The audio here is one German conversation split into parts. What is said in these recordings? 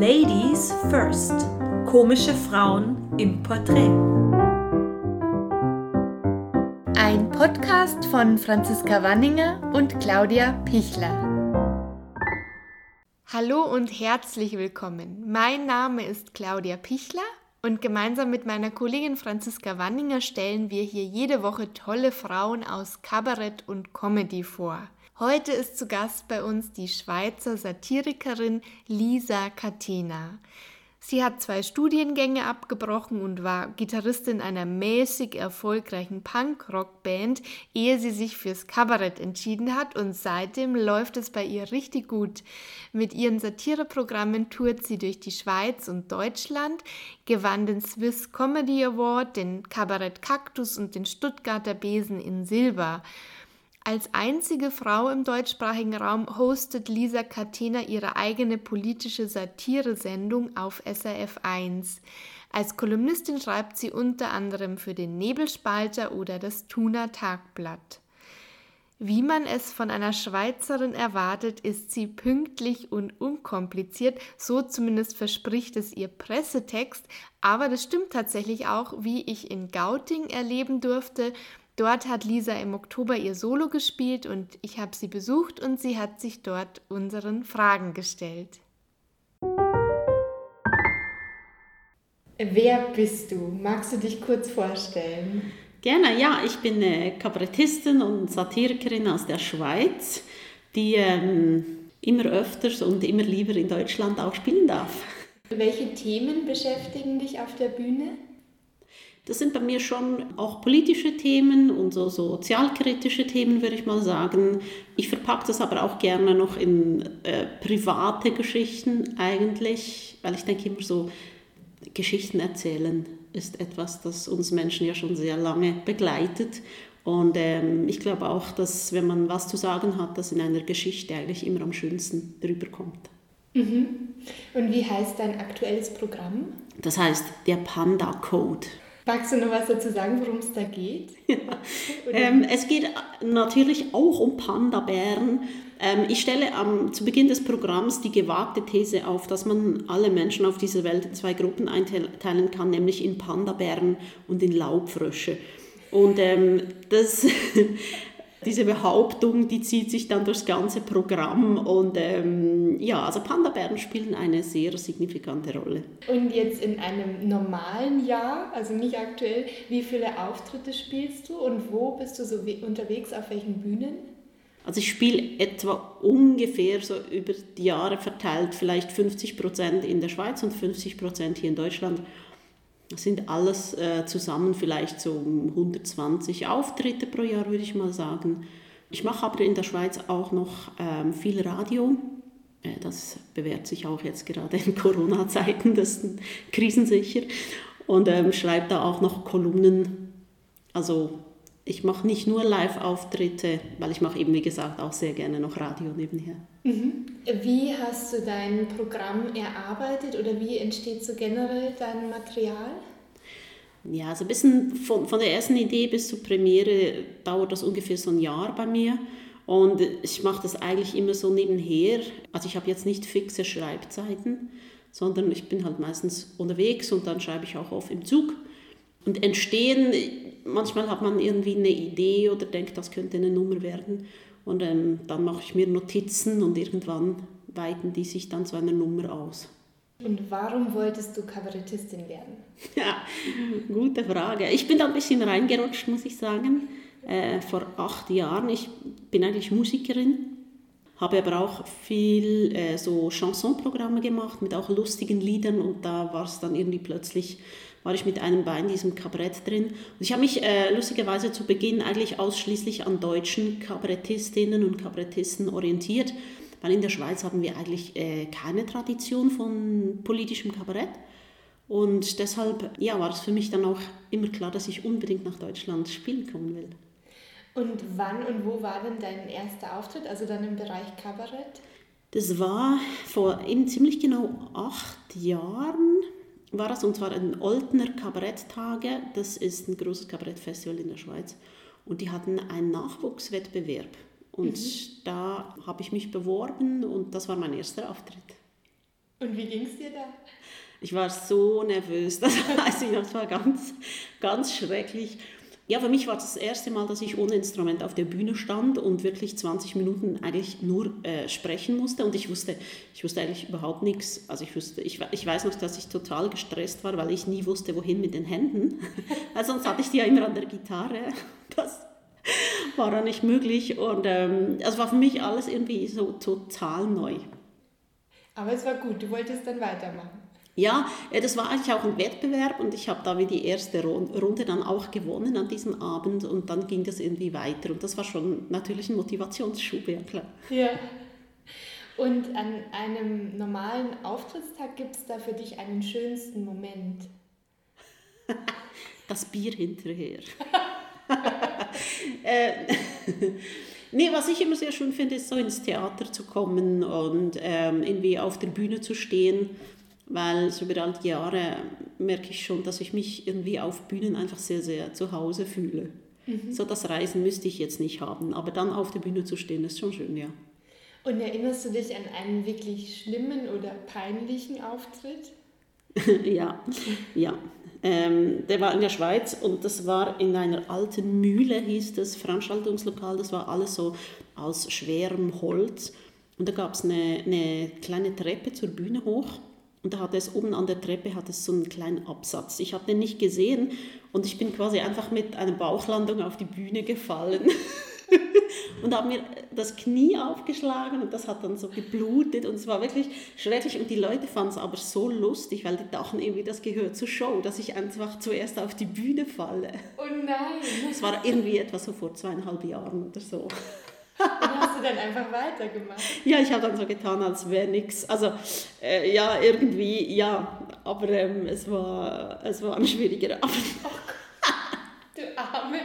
Ladies First. Komische Frauen im Porträt. Ein Podcast von Franziska Wanninger und Claudia Pichler. Hallo und herzlich willkommen. Mein Name ist Claudia Pichler und gemeinsam mit meiner Kollegin Franziska Wanninger stellen wir hier jede Woche tolle Frauen aus Kabarett und Comedy vor. Heute ist zu Gast bei uns die Schweizer Satirikerin Lisa Catena. Sie hat zwei Studiengänge abgebrochen und war Gitarristin einer mäßig erfolgreichen Punk-Rock-Band, ehe sie sich fürs Kabarett entschieden hat und seitdem läuft es bei ihr richtig gut. Mit ihren Satireprogrammen tourt sie durch die Schweiz und Deutschland, gewann den Swiss Comedy Award, den Kabarett Kaktus und den Stuttgarter Besen in Silber. Als einzige Frau im deutschsprachigen Raum hostet Lisa Catena ihre eigene politische Satiresendung auf SRF 1. Als Kolumnistin schreibt sie unter anderem für den Nebelspalter oder das Thuner Tagblatt. Wie man es von einer Schweizerin erwartet, ist sie pünktlich und unkompliziert, so zumindest verspricht es ihr Pressetext, aber das stimmt tatsächlich auch, wie ich in Gauting erleben durfte, Dort hat Lisa im Oktober ihr Solo gespielt und ich habe sie besucht und sie hat sich dort unseren Fragen gestellt. Wer bist du? Magst du dich kurz vorstellen? Gerne, ja. Ich bin eine Kabarettistin und Satirikerin aus der Schweiz, die ähm, immer öfters und immer lieber in Deutschland auch spielen darf. Welche Themen beschäftigen dich auf der Bühne? Das sind bei mir schon auch politische Themen und so sozialkritische Themen, würde ich mal sagen. Ich verpacke das aber auch gerne noch in äh, private Geschichten eigentlich, weil ich denke immer so, Geschichten erzählen ist etwas, das uns Menschen ja schon sehr lange begleitet. Und ähm, ich glaube auch, dass wenn man was zu sagen hat, das in einer Geschichte eigentlich immer am schönsten rüberkommt. Mhm. Und wie heißt dein aktuelles Programm? Das heißt der Panda Code. Magst du noch was dazu sagen, worum es da geht? Ja. Ähm, es geht natürlich auch um Panda-Bären. Ähm, ich stelle am, zu Beginn des Programms die gewagte These auf, dass man alle Menschen auf dieser Welt in zwei Gruppen einteilen kann, nämlich in Panda-Bären und in Laubfrösche. Und ähm, das diese Behauptung, die zieht sich dann durchs ganze Programm und ähm, ja, also Panda-Bären spielen eine sehr signifikante Rolle. Und jetzt in einem normalen Jahr, also nicht aktuell, wie viele Auftritte spielst du und wo bist du so unterwegs, auf welchen Bühnen? Also ich spiele etwa ungefähr so über die Jahre verteilt, vielleicht 50 Prozent in der Schweiz und 50 Prozent hier in Deutschland. Das sind alles äh, zusammen vielleicht so 120 Auftritte pro Jahr, würde ich mal sagen. Ich mache aber in der Schweiz auch noch ähm, viel Radio. Äh, das bewährt sich auch jetzt gerade in Corona-Zeiten, das ist krisensicher. Und ähm, schreibe da auch noch Kolumnen. Also ich mache nicht nur Live-Auftritte, weil ich mache eben, wie gesagt, auch sehr gerne noch Radio nebenher. Mhm. Wie hast du dein Programm erarbeitet oder wie entsteht so generell dein Material? Ja, also ein bisschen von, von der ersten Idee bis zur Premiere dauert das ungefähr so ein Jahr bei mir. Und ich mache das eigentlich immer so nebenher. Also ich habe jetzt nicht fixe Schreibzeiten, sondern ich bin halt meistens unterwegs und dann schreibe ich auch oft im Zug. Und entstehen manchmal hat man irgendwie eine Idee oder denkt, das könnte eine Nummer werden. Und ähm, dann mache ich mir Notizen und irgendwann weiten die sich dann zu einer Nummer aus. Und warum wolltest du Kabarettistin werden? Ja, gute Frage. Ich bin da ein bisschen reingerutscht, muss ich sagen, äh, vor acht Jahren. Ich bin eigentlich Musikerin, habe aber auch viel äh, so Chansonprogramme gemacht mit auch lustigen Liedern und da war es dann irgendwie plötzlich war ich mit einem Bein in diesem Kabarett drin. Und ich habe mich äh, lustigerweise zu Beginn eigentlich ausschließlich an deutschen Kabarettistinnen und Kabarettisten orientiert, weil in der Schweiz haben wir eigentlich äh, keine Tradition von politischem Kabarett. Und deshalb ja, war es für mich dann auch immer klar, dass ich unbedingt nach Deutschland spielen kommen will. Und wann und wo war denn dein erster Auftritt, also dann im Bereich Kabarett? Das war vor eben ziemlich genau acht Jahren war das, und zwar in Oltner Kabaretttage. Das ist ein großes Kabarettfestival in der Schweiz. Und die hatten einen Nachwuchswettbewerb. Und mhm. da habe ich mich beworben und das war mein erster Auftritt. Und wie ging es dir da? Ich war so nervös, das weiß ich noch, war ganz, ganz schrecklich. Ja, für mich war das das erste Mal, dass ich ohne Instrument auf der Bühne stand und wirklich 20 Minuten eigentlich nur äh, sprechen musste und ich wusste, ich wusste eigentlich überhaupt nichts. Also ich wusste, ich, ich weiß noch, dass ich total gestresst war, weil ich nie wusste, wohin mit den Händen. Also sonst hatte ich die ja immer an der Gitarre. Das war dann nicht möglich und ähm, es also war für mich alles irgendwie so total neu. Aber es war gut, du wolltest dann weitermachen. Ja, äh, das war eigentlich auch ein Wettbewerb und ich habe da wie die erste Runde dann auch gewonnen an diesem Abend und dann ging das irgendwie weiter und das war schon natürlich ein Motivationsschub, ja klar. Ja. Und an einem normalen Auftrittstag gibt es da für dich einen schönsten Moment? Das Bier hinterher. äh, nee, was ich immer sehr schön finde, ist so ins Theater zu kommen und ähm, irgendwie auf der Bühne zu stehen weil so über all die Jahre merke ich schon, dass ich mich irgendwie auf Bühnen einfach sehr, sehr zu Hause fühle. Mhm. So das Reisen müsste ich jetzt nicht haben, aber dann auf der Bühne zu stehen, ist schon schön, ja. Und erinnerst du dich an einen wirklich schlimmen oder peinlichen Auftritt? ja, ja. Ähm, der war in der Schweiz und das war in einer alten Mühle, hieß das Veranstaltungslokal. Das war alles so aus schwerem Holz. Und da gab es eine, eine kleine Treppe zur Bühne hoch und da hatte es oben an der Treppe hat es so einen kleinen Absatz. Ich habe den nicht gesehen und ich bin quasi einfach mit einer Bauchlandung auf die Bühne gefallen und habe mir das Knie aufgeschlagen und das hat dann so geblutet und es war wirklich schrecklich und die Leute fanden es aber so lustig, weil die dachten irgendwie, das gehört zur Show, dass ich einfach zuerst auf die Bühne falle. Oh nein! Es war irgendwie etwa so vor zweieinhalb Jahren oder so. Und hast du dann einfach weitergemacht? Ja, ich habe dann so getan, als wäre nichts. Also, äh, ja, irgendwie, ja. Aber ähm, es, war, es war ein schwieriger Abend. Oh du Arme.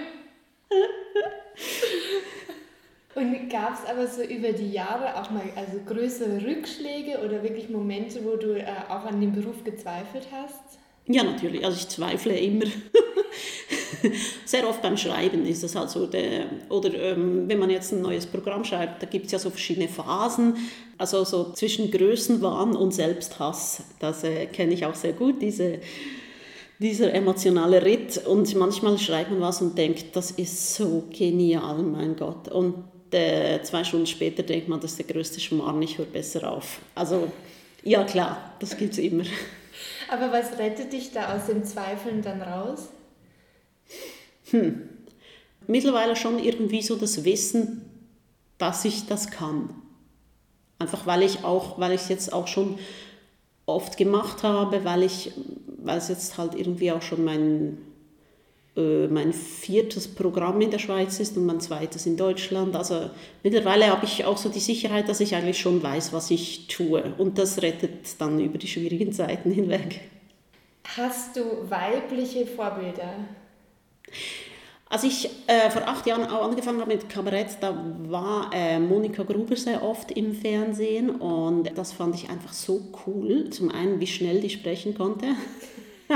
Und gab es aber so über die Jahre auch mal also größere Rückschläge oder wirklich Momente, wo du äh, auch an dem Beruf gezweifelt hast? Ja, natürlich. Also ich zweifle immer. Sehr oft beim Schreiben ist es halt so, der, oder ähm, wenn man jetzt ein neues Programm schreibt, da gibt es ja so verschiedene Phasen, also so zwischen Größenwahn und Selbsthass, das äh, kenne ich auch sehr gut, diese, dieser emotionale Ritt und manchmal schreibt man was und denkt, das ist so genial, mein Gott, und äh, zwei Stunden später denkt man, das ist der größte Schmarrn, ich höre besser auf. Also ja klar, das gibt es immer. Aber was rettet dich da aus dem Zweifeln dann raus? Hm. Mittlerweile schon irgendwie so das Wissen, dass ich das kann. Einfach weil ich auch, weil ich es jetzt auch schon oft gemacht habe, weil ich, weil es jetzt halt irgendwie auch schon mein, äh, mein viertes Programm in der Schweiz ist und mein zweites in Deutschland. Also mittlerweile habe ich auch so die Sicherheit, dass ich eigentlich schon weiß, was ich tue. Und das rettet dann über die schwierigen Zeiten hinweg. Hast du weibliche Vorbilder? Als ich äh, vor acht Jahren auch angefangen habe mit Kabarett, da war äh, Monika Gruber sehr oft im Fernsehen und das fand ich einfach so cool. Zum einen, wie schnell die sprechen konnte.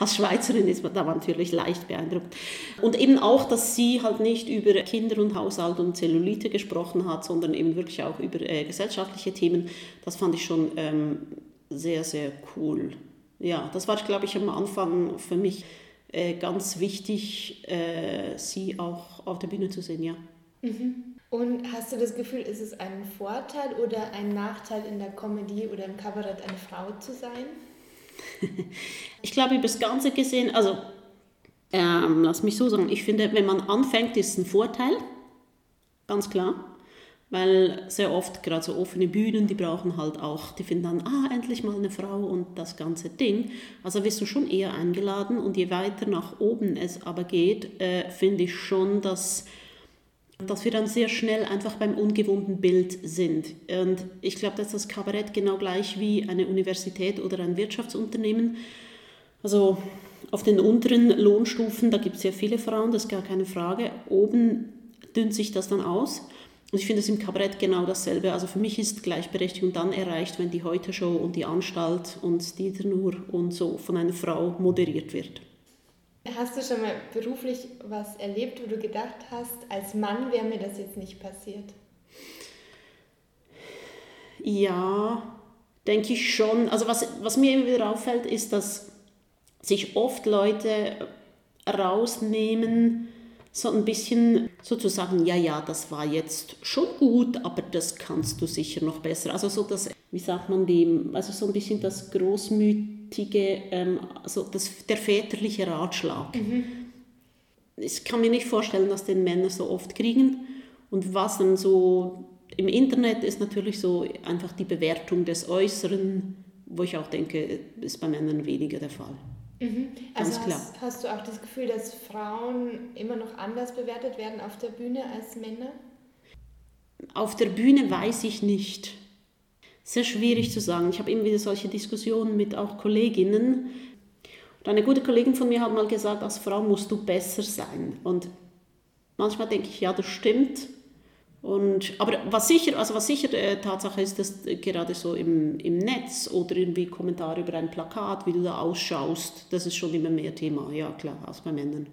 Als Schweizerin ist man da natürlich leicht beeindruckt. Und eben auch, dass sie halt nicht über Kinder und Haushalt und Zellulite gesprochen hat, sondern eben wirklich auch über äh, gesellschaftliche Themen. Das fand ich schon ähm, sehr, sehr cool. Ja, das war, glaube ich, am Anfang für mich ganz wichtig, äh, sie auch auf der Bühne zu sehen, ja. Mhm. Und hast du das Gefühl, ist es ein Vorteil oder ein Nachteil in der Comedy oder im Kabarett eine Frau zu sein? ich glaube, über das Ganze gesehen, also ähm, lass mich so sagen, ich finde, wenn man anfängt, ist es ein Vorteil, ganz klar weil sehr oft gerade so offene Bühnen, die brauchen halt auch, die finden dann, ah, endlich mal eine Frau und das ganze Ding. Also wirst du schon eher eingeladen und je weiter nach oben es aber geht, äh, finde ich schon, dass, dass wir dann sehr schnell einfach beim ungewohnten Bild sind. Und ich glaube, dass das Kabarett genau gleich wie eine Universität oder ein Wirtschaftsunternehmen, also auf den unteren Lohnstufen, da gibt es sehr viele Frauen, das ist gar keine Frage. Oben dünnt sich das dann aus. Und ich finde es im Kabarett genau dasselbe. Also für mich ist Gleichberechtigung dann erreicht, wenn die Heute-Show und die Anstalt und Dieter Nur und so von einer Frau moderiert wird. Hast du schon mal beruflich was erlebt, wo du gedacht hast, als Mann wäre mir das jetzt nicht passiert? Ja, denke ich schon, also was, was mir immer wieder auffällt, ist, dass sich oft Leute rausnehmen, so ein bisschen sozusagen, ja, ja, das war jetzt schon gut, aber das kannst du sicher noch besser. Also so das, wie sagt man dem, also so ein bisschen das großmütige, ähm, also das, der väterliche Ratschlag. Mhm. Ich kann mir nicht vorstellen, dass den Männer so oft kriegen. Und was dann so im Internet ist natürlich so einfach die Bewertung des Äußeren, wo ich auch denke, ist bei Männern weniger der Fall. Mhm. Also klar. Hast, hast, du auch das Gefühl, dass Frauen immer noch anders bewertet werden auf der Bühne als Männer? Auf der Bühne weiß ich nicht. Sehr schwierig zu sagen. Ich habe immer wieder solche Diskussionen mit auch Kolleginnen. Und eine gute Kollegin von mir hat mal gesagt, als Frau musst du besser sein. Und manchmal denke ich, ja, das stimmt. Und, aber was sicher, also was sicher äh, Tatsache ist, dass gerade so im, im Netz oder irgendwie Kommentare über ein Plakat, wie du da ausschaust, das ist schon immer mehr Thema, ja klar, als bei Männern.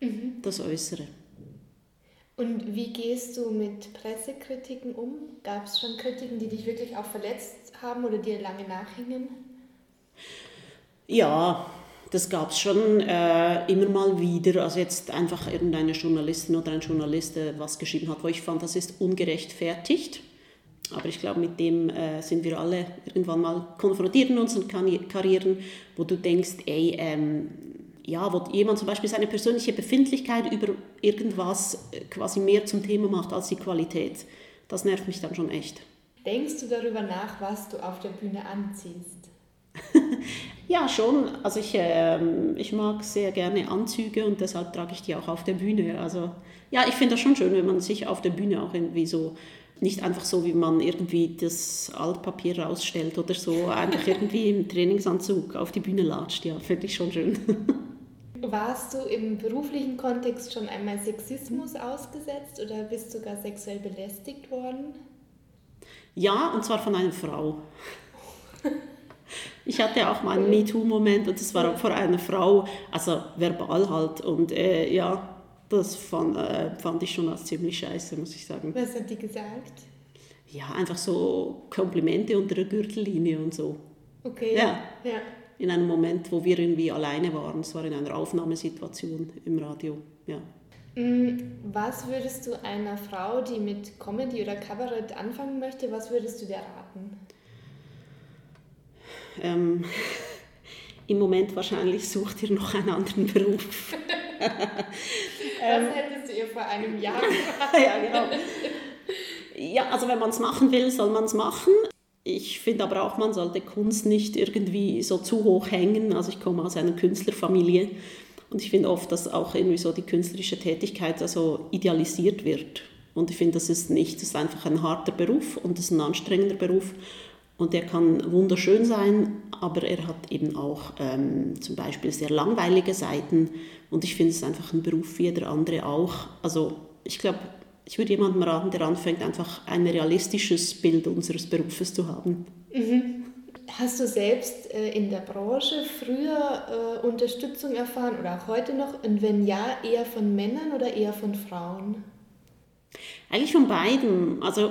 Mhm. Das Äußere. Und wie gehst du mit Pressekritiken um? Gab es schon Kritiken, die dich wirklich auch verletzt haben oder dir lange nachhingen? Ja, das gab es schon äh, immer mal wieder. Also jetzt einfach irgendeine Journalistin oder ein Journalist äh, was geschrieben hat, wo ich fand, das ist ungerechtfertigt. Aber ich glaube, mit dem äh, sind wir alle irgendwann mal konfrontiert in unseren Karrieren, wo du denkst, ey, ähm, ja, wo jemand zum Beispiel seine persönliche Befindlichkeit über irgendwas äh, quasi mehr zum Thema macht als die Qualität. Das nervt mich dann schon echt. Denkst du darüber nach, was du auf der Bühne anziehst? ja, schon. Also ich, äh, ich mag sehr gerne Anzüge und deshalb trage ich die auch auf der Bühne. Also ja, ich finde das schon schön, wenn man sich auf der Bühne auch irgendwie so, nicht einfach so, wie man irgendwie das Altpapier rausstellt oder so, einfach irgendwie im Trainingsanzug auf die Bühne latscht. Ja, finde ich schon schön. Warst du im beruflichen Kontext schon einmal Sexismus ausgesetzt oder bist du sogar sexuell belästigt worden? Ja, und zwar von einer Frau. Ich hatte auch mal einen MeToo-Moment und das war vor einer Frau, also verbal halt. Und äh, ja, das fand, äh, fand ich schon als ziemlich scheiße, muss ich sagen. Was hat die gesagt? Ja, einfach so Komplimente unter der Gürtellinie und so. Okay. Ja. ja. In einem Moment, wo wir irgendwie alleine waren. Es war in einer Aufnahmesituation im Radio. Ja. Mm, was würdest du einer Frau, die mit Comedy oder Kabarett anfangen möchte, was würdest du dir raten? Ähm, im Moment wahrscheinlich sucht ihr noch einen anderen Beruf. das hättest du ihr vor einem Jahr gesagt. ja, genau. Ja, also wenn man es machen will, soll man es machen. Ich finde aber auch, man sollte Kunst nicht irgendwie so zu hoch hängen. Also ich komme aus einer Künstlerfamilie und ich finde oft, dass auch irgendwie so die künstlerische Tätigkeit also idealisiert wird. Und ich finde, das ist nicht, das ist einfach ein harter Beruf und das ist ein anstrengender Beruf. Und der kann wunderschön sein, aber er hat eben auch ähm, zum Beispiel sehr langweilige Seiten. Und ich finde es einfach ein Beruf wie jeder andere auch. Also ich glaube, ich würde jemandem raten, der anfängt, einfach ein realistisches Bild unseres Berufes zu haben. Mhm. Hast du selbst äh, in der Branche früher äh, Unterstützung erfahren oder auch heute noch? Und wenn ja, eher von Männern oder eher von Frauen? Eigentlich von beiden. Also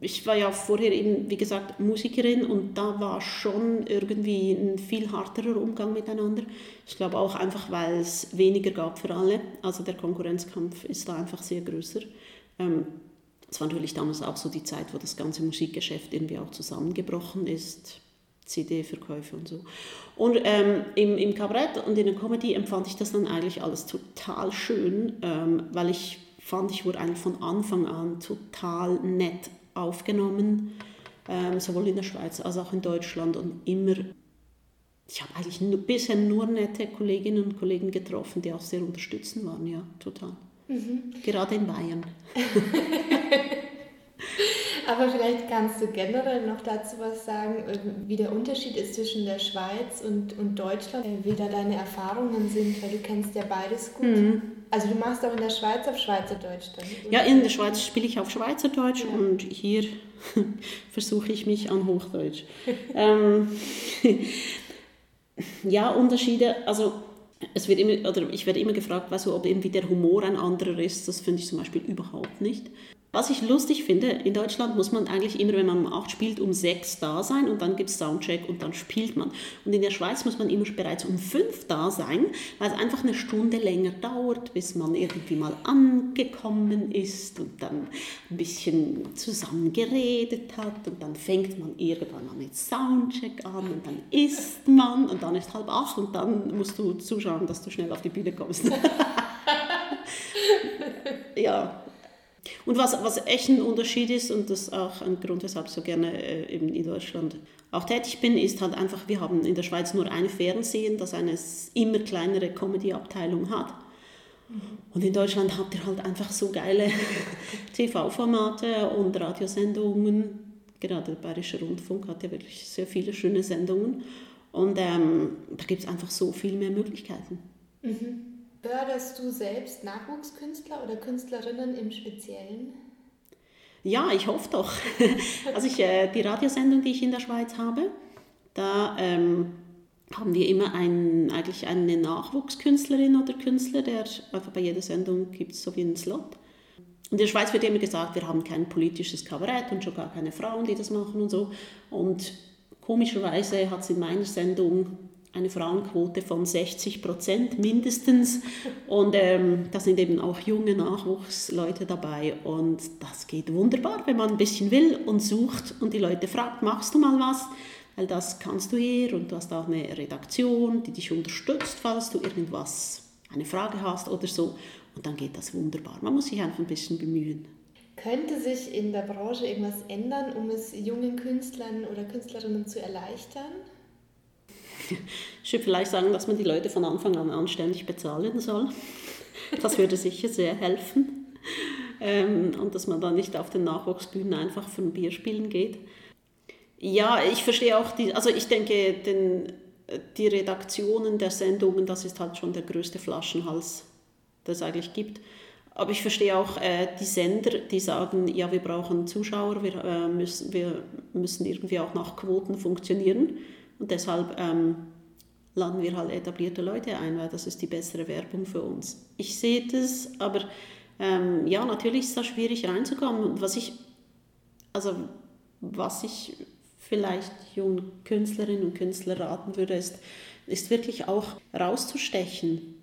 ich war ja vorher eben, wie gesagt, Musikerin und da war schon irgendwie ein viel harterer Umgang miteinander. Ich glaube auch einfach, weil es weniger gab für alle. Also der Konkurrenzkampf ist da einfach sehr größer. Ähm, war natürlich damals auch so die Zeit, wo das ganze Musikgeschäft irgendwie auch zusammengebrochen ist. CD-Verkäufe und so. Und ähm, im, im Kabarett und in der Comedy empfand ich das dann eigentlich alles total schön, ähm, weil ich fand, ich wurde eigentlich von Anfang an total nett aufgenommen, ähm, sowohl in der Schweiz als auch in Deutschland und immer, ich habe eigentlich nur, bisher nur nette Kolleginnen und Kollegen getroffen, die auch sehr unterstützend waren, ja, total. Mhm. Gerade in Bayern. Aber vielleicht kannst du generell noch dazu was sagen, wie der Unterschied ist zwischen der Schweiz und, und Deutschland, äh, wie da deine Erfahrungen sind, weil du kennst ja beides gut. Mhm. Also du machst auch in der Schweiz auf Schweizerdeutsch dann? Ja, in der Schweiz spiele ich auf Schweizerdeutsch ja. und hier versuche ich mich an Hochdeutsch. ähm, ja, Unterschiede, also es wird immer, oder ich werde immer gefragt, weißt du, ob irgendwie der Humor ein anderer ist. Das finde ich zum Beispiel überhaupt nicht. Was ich lustig finde, in Deutschland muss man eigentlich immer, wenn man um 8 spielt, um 6 da sein und dann gibt es Soundcheck und dann spielt man. Und in der Schweiz muss man immer bereits um 5 da sein, weil es einfach eine Stunde länger dauert, bis man irgendwie mal angekommen ist und dann ein bisschen zusammen geredet hat und dann fängt man irgendwann mal mit Soundcheck an und dann isst man und dann ist halb acht und dann musst du zuschauen, dass du schnell auf die Bühne kommst. ja, und was, was echt ein Unterschied ist und das auch ein Grund, weshalb ich so gerne äh, eben in Deutschland auch tätig bin, ist halt einfach, wir haben in der Schweiz nur ein Fernsehen, das eine immer kleinere Comedy-Abteilung hat. Und in Deutschland habt ihr halt einfach so geile TV-Formate und Radiosendungen. Gerade der Bayerische Rundfunk hat ja wirklich sehr viele schöne Sendungen. Und ähm, da gibt es einfach so viel mehr Möglichkeiten. Mhm. Förderst du selbst Nachwuchskünstler oder Künstlerinnen im Speziellen? Ja, ich hoffe doch. Also ich, äh, die Radiosendung, die ich in der Schweiz habe, da ähm, haben wir immer ein, eigentlich eine Nachwuchskünstlerin oder Künstler, der einfach bei jeder Sendung gibt es so wie einen Slot. Und in der Schweiz wird immer gesagt, wir haben kein politisches Kabarett und schon gar keine Frauen, die das machen und so. Und komischerweise hat es in meiner Sendung eine Frauenquote von 60 Prozent mindestens. Und ähm, da sind eben auch junge Nachwuchsleute dabei. Und das geht wunderbar, wenn man ein bisschen will und sucht und die Leute fragt, machst du mal was? Weil das kannst du hier und du hast auch eine Redaktion, die dich unterstützt, falls du irgendwas, eine Frage hast oder so. Und dann geht das wunderbar. Man muss sich einfach ein bisschen bemühen. Könnte sich in der Branche irgendwas ändern, um es jungen Künstlern oder Künstlerinnen zu erleichtern? Ich würde vielleicht sagen, dass man die Leute von Anfang an anständig bezahlen soll. Das würde sicher sehr helfen. Ähm, und dass man dann nicht auf den Nachwuchsbühnen einfach ein Bier spielen geht. Ja, ich verstehe auch, die, also ich denke, den, die Redaktionen der Sendungen, das ist halt schon der größte Flaschenhals, der es eigentlich gibt. Aber ich verstehe auch äh, die Sender, die sagen, ja, wir brauchen Zuschauer, wir, äh, müssen, wir müssen irgendwie auch nach Quoten funktionieren. Und deshalb ähm, laden wir halt etablierte Leute ein, weil das ist die bessere Werbung für uns. Ich sehe das, aber ähm, ja, natürlich ist es schwierig reinzukommen. Was ich, also was ich vielleicht jungen Künstlerinnen und Künstlern raten würde, ist, ist wirklich auch rauszustechen.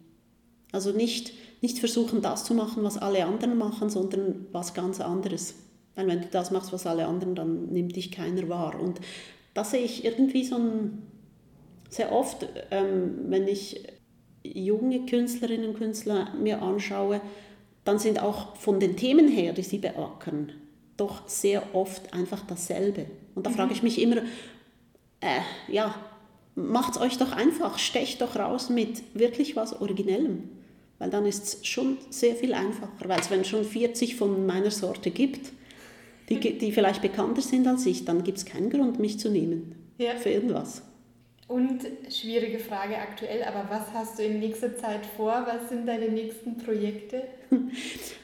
Also nicht, nicht versuchen, das zu machen, was alle anderen machen, sondern was ganz anderes. Weil wenn du das machst, was alle anderen, dann nimmt dich keiner wahr. Und da sehe ich irgendwie so ein, sehr oft, ähm, wenn ich junge Künstlerinnen und Künstler mir anschaue, dann sind auch von den Themen her, die sie beackern, doch sehr oft einfach dasselbe. Und da mhm. frage ich mich immer, äh, ja, macht es euch doch einfach, stecht doch raus mit wirklich was Originellem. Weil dann ist es schon sehr viel einfacher. Weil es, wenn es schon 40 von meiner Sorte gibt, die, die vielleicht bekannter sind als ich, dann gibt es keinen Grund, mich zu nehmen ja. für irgendwas. Und schwierige Frage aktuell, aber was hast du in nächster Zeit vor? Was sind deine nächsten Projekte?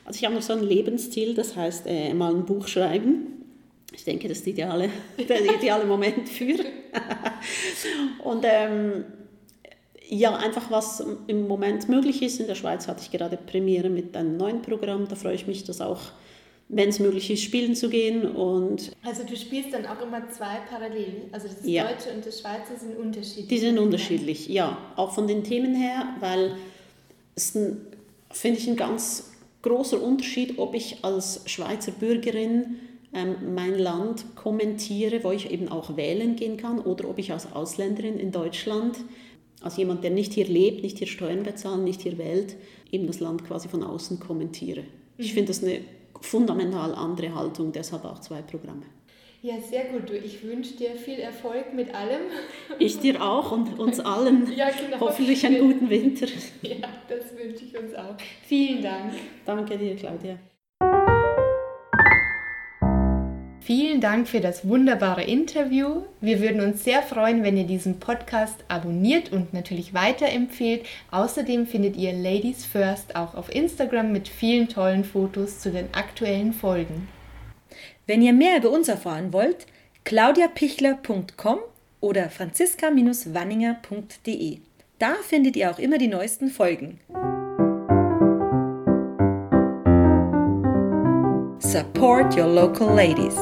Also ich habe noch so ein Lebensziel, das heißt äh, mal ein Buch schreiben. Ich denke, das ist der ideale, der ideale Moment für. Und ähm, ja, einfach was im Moment möglich ist. In der Schweiz hatte ich gerade Premiere mit einem neuen Programm. Da freue ich mich, dass auch wenn es möglich ist, spielen zu gehen. Und also du spielst dann auch immer zwei parallel. Also das ja. Deutsche und das Schweizer sind unterschiedlich. Die sind unterschiedlich, ja. Auch von den Themen her, weil es finde ich ein ganz großer Unterschied, ob ich als Schweizer Bürgerin ähm, mein Land kommentiere, wo ich eben auch wählen gehen kann, oder ob ich als Ausländerin in Deutschland, als jemand, der nicht hier lebt, nicht hier Steuern bezahlt, nicht hier wählt, eben das Land quasi von außen kommentiere. Ich mhm. finde das eine fundamental andere Haltung, deshalb auch zwei Programme. Ja, sehr gut. Ich wünsche dir viel Erfolg mit allem. Ich dir auch und uns allen ja, genau. hoffentlich einen guten Winter. Ja, das wünsche ich uns auch. Vielen Dank. Danke dir, Claudia. Vielen Dank für das wunderbare Interview. Wir würden uns sehr freuen, wenn ihr diesen Podcast abonniert und natürlich weiterempfehlt. Außerdem findet ihr Ladies First auch auf Instagram mit vielen tollen Fotos zu den aktuellen Folgen. Wenn ihr mehr über uns erfahren wollt, claudiapichler.com oder franziska-wanninger.de. Da findet ihr auch immer die neuesten Folgen. Support your local ladies.